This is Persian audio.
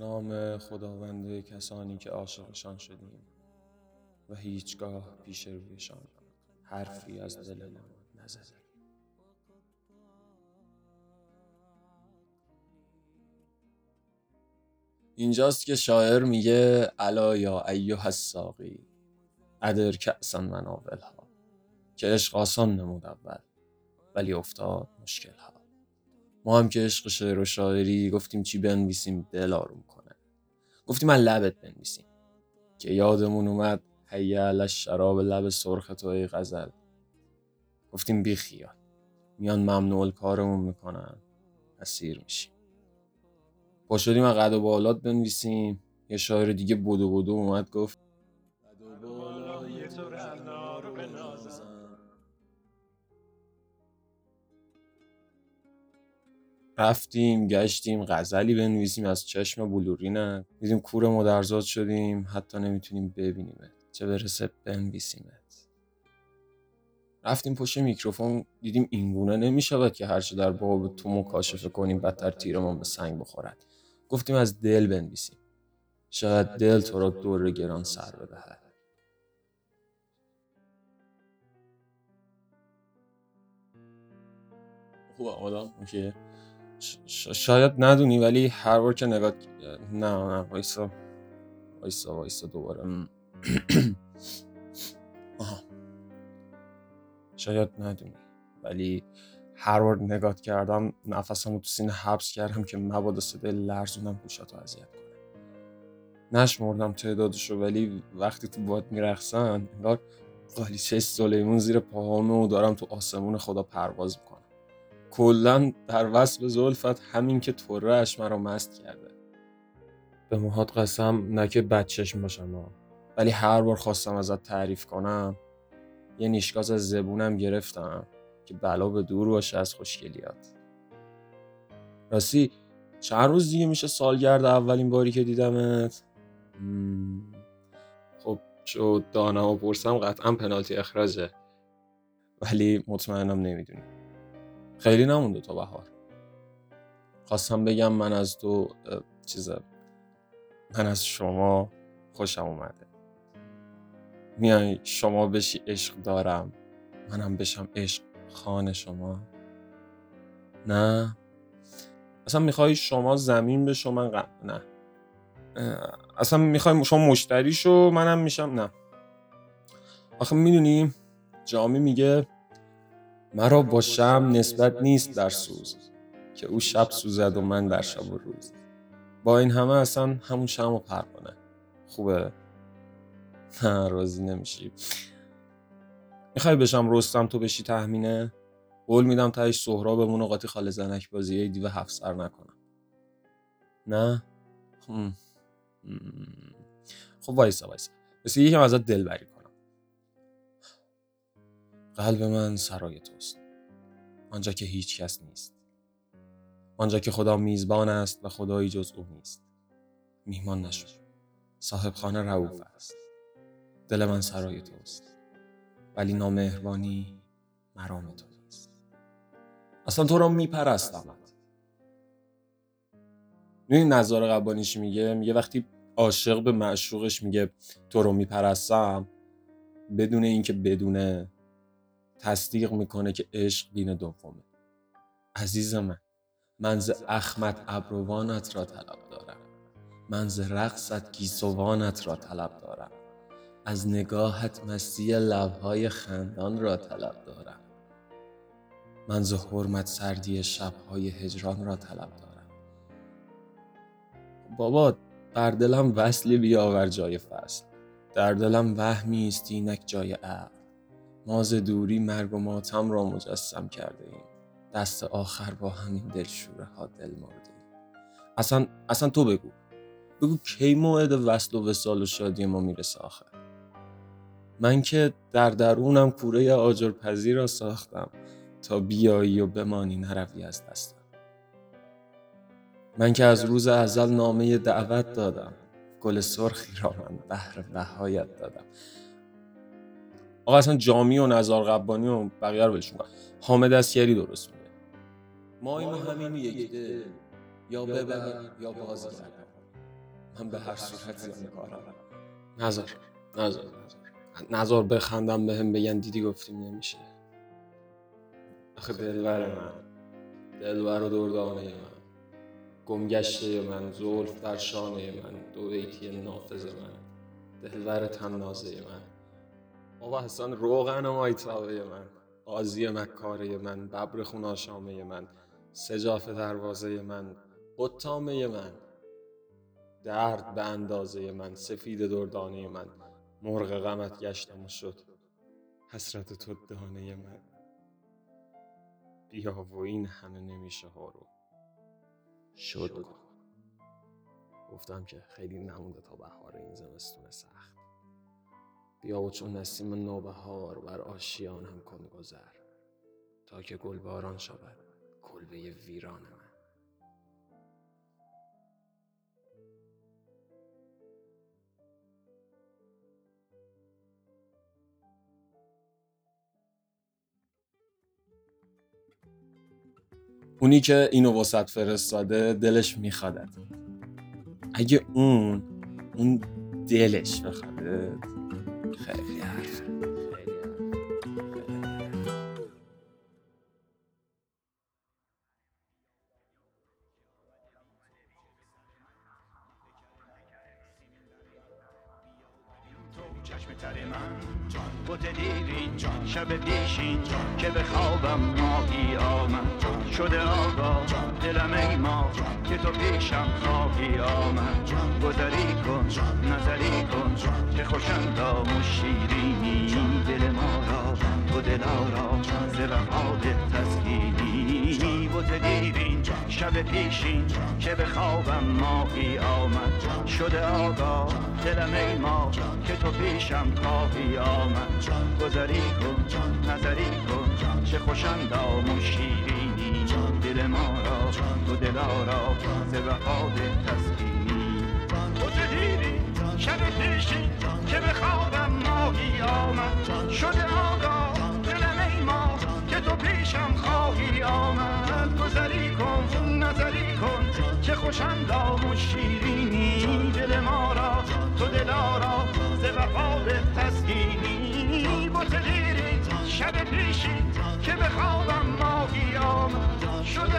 نام خداوند کسانی که عاشقشان شدیم و هیچگاه پیش رویشان حرفی از دل ما نزدیم. اینجاست که شاعر میگه الا یا ایها الساقی ادر کأسا مناولها که عشق آسان نمود اول ولی افتاد مشکل ها ما هم که عشق شعر و شاعری گفتیم چی بنویسیم دل آروم کنه گفتیم من لبت بنویسیم. که یادمون اومد حیال شراب لب سرخ تو ای غزل. گفتیم بی خیال. میان ممنوع کارمون می‌کنن. اسیر میشیم. با شدیم قد و بالات بنویسیم. یه شاعر دیگه بودو بودو اومد گفت رفتیم گشتیم غزلی بنویسیم از چشم بلورینه دیدیم کور مدرزاد شدیم حتی نمی‌تونیم ببینیمت. چه برسه بنویسیمت. رفتیم پشت میکروفون دیدیم اینگونه نمی‌شود که هرچه در باب تو مکاشفه کنیم بدتر تیرمان به سنگ بخورد. گفتیم از دل بنویسیم. شاید دل تو را دور گران سر بدهد. خوب آدم اوکی. شاید ندونی ولی هر بار که نگاه نه نه وایسا. وایسا وایسا دوباره. شاید ندونی ولی هر بار نگاه کردم نفسمو تو سینه حبس کردم که مبادا صدای لرزونم گوشاتو اذیت کنه. نشمردم تعدادشو ولی وقتی تو باد میرخصن انگار قالیچه سلیمون زیر پاهامه و دارم تو آسمون خدا پرواز می‌کنم. کلا در وصف زلفت همین که ترهش مرا مست کرده. به موهات قسم نه که بچشم باشم ولی هر بار خواستم ازت تعریف کنم یه نیشگاز از زبونم گرفتم که بلا به دور باشه از خوشگلیات. راستی چند روز دیگه میشه سالگرد اولین باری که دیدمت؟ خب شو دانا و پرسم قطعا پنالتی اخراجه. ولی مطمئنم نمی‌دونی. خیلی نمونده تا بهار. خواستم بگم من از تو چیزه من از شما خوشم اومده. میای شما بشی عشق دارم منم بشم عشق خانه شما. نه؟ اصلا می‌خوای شما زمین شما من نه. اصلا می‌خوای شما مشتری شو منم میشم نه. آخه می‌دونی جامی میگه مرا با شم نسبت نیست در سوز که او شب سوزد و من در شب و روز. با این همه اصلا همون شم و پروانه خوبه؟ نه راضی نمیشی. می‌خوای بشم رستم تو بشی تحمینه؟ قول میدم تهش سهرا بمونه قاطی خال زنک بازی دیو هفت سر نکنم نه؟ خب وایسا وایسا. مثل یکم ازت دل بری. کنم قلب من سرای توست. آنجا که هیچ کس نیست. آنجا که خدا میزبان است و خدایی جز او نیست. میهمان نشو. صاحب خانه رعوف است. دل من سرای توست. ولی نامهربانی مرام تو نیست اصلا تو را میپرستمت می‌دونی نظار قبانیش میگه؟ میگه وقتی عاشق به معشوقش میگه تو رو میپرستم بدون اینکه بدونه تصدیق می‌کنه که عشق دین دومه. عزیز من من ز اخمت ابروانت را طلب دارم. من ز رقصت گیسوانت را طلب دارم. از نگاهت مستی لبهای خندان را طلب دارم. من ز حرمت سردی شبهای هجران را طلب دارم. بابا بر دلم وصلی بیاور جای فصل. در دلم وهمی است اینک جای عقل. ما ز دوری مرگ و ماتم را مجسم کرده ایم. دست آخر با همین دلشوره ها دل مرده اصلا اصلا تو بگو. بگو کی موعد وصل و وسال و شادی ما می‌رسه آخر؟ من که در درونم کوره آجر پذیر را ساختم تا بیایی و بمانی نروی از دستم. من که از روز ازل نامه دعوت دادم. گل سرخی را من بهر بهایت دادم. آقا اصلا جامی و نزار قبانی و بقیه رو بلشون حامد اسکری درست میگه. ما اینو همین یک ده یا ببر یا بازگرد من به هر صورت زیانکارم نزار نزار. نزار نزار. بخندم به هم بگن دیدی گفتیم نمیشه. آخه دلبر من. دلبر و دردانه من. گمگشته من زلف در شانه من دو بیتی نافذ من. دلبر تنازه من. بابا حسن روغن و مایتابه من قاضی مکاره من ببر خوناشامه من سجاف دروازه من قطامه من درد به اندازه من سفید دردانه من مرغ غمت گشتم و شد حسرت تو دانه من. بیا و این همه نمیشه ها رو. شد. گفتم که خیلی نمونده تا بهار این زمستون سخت. بیا و چون نسیم نوبهار بر آشیانم کن گذر تا که گل باران شود کلبه ویران من. اونی که اینو وسط فرستاده دلش میخوادت. اگه اون اون دلش بخواد. خیلی حرف چشم تر من بوت دیرین شب پیشین که به خوابم ماهی شده آقا دلم ای ما که تو پیشم خواهی آمد. گذری کن نظری کن که خوشندام و شیرینی. دل ما را تو دلارا ز وفاد تسکینی. بوت دیرین شب پیشین که به خوابم ماهی آمد. شده آقا دلم ای ما که تو پیشم خواهی آمد. گذری کن نظری کن چه خوشندام و شیرینی. دلارا ز وفاد تسکینی تو دیری شب پیشین که به خوابم ماهی آمد. شده آقا دلم ای ما که تو پیشم خواهی آمد. گذری کن نظری کن چه خوشندام و شیرینی. دل ما را تو دلارا ز وفا به تسکینی. بوت دیری شب پیشین که به خوابم ماهی آمد. شده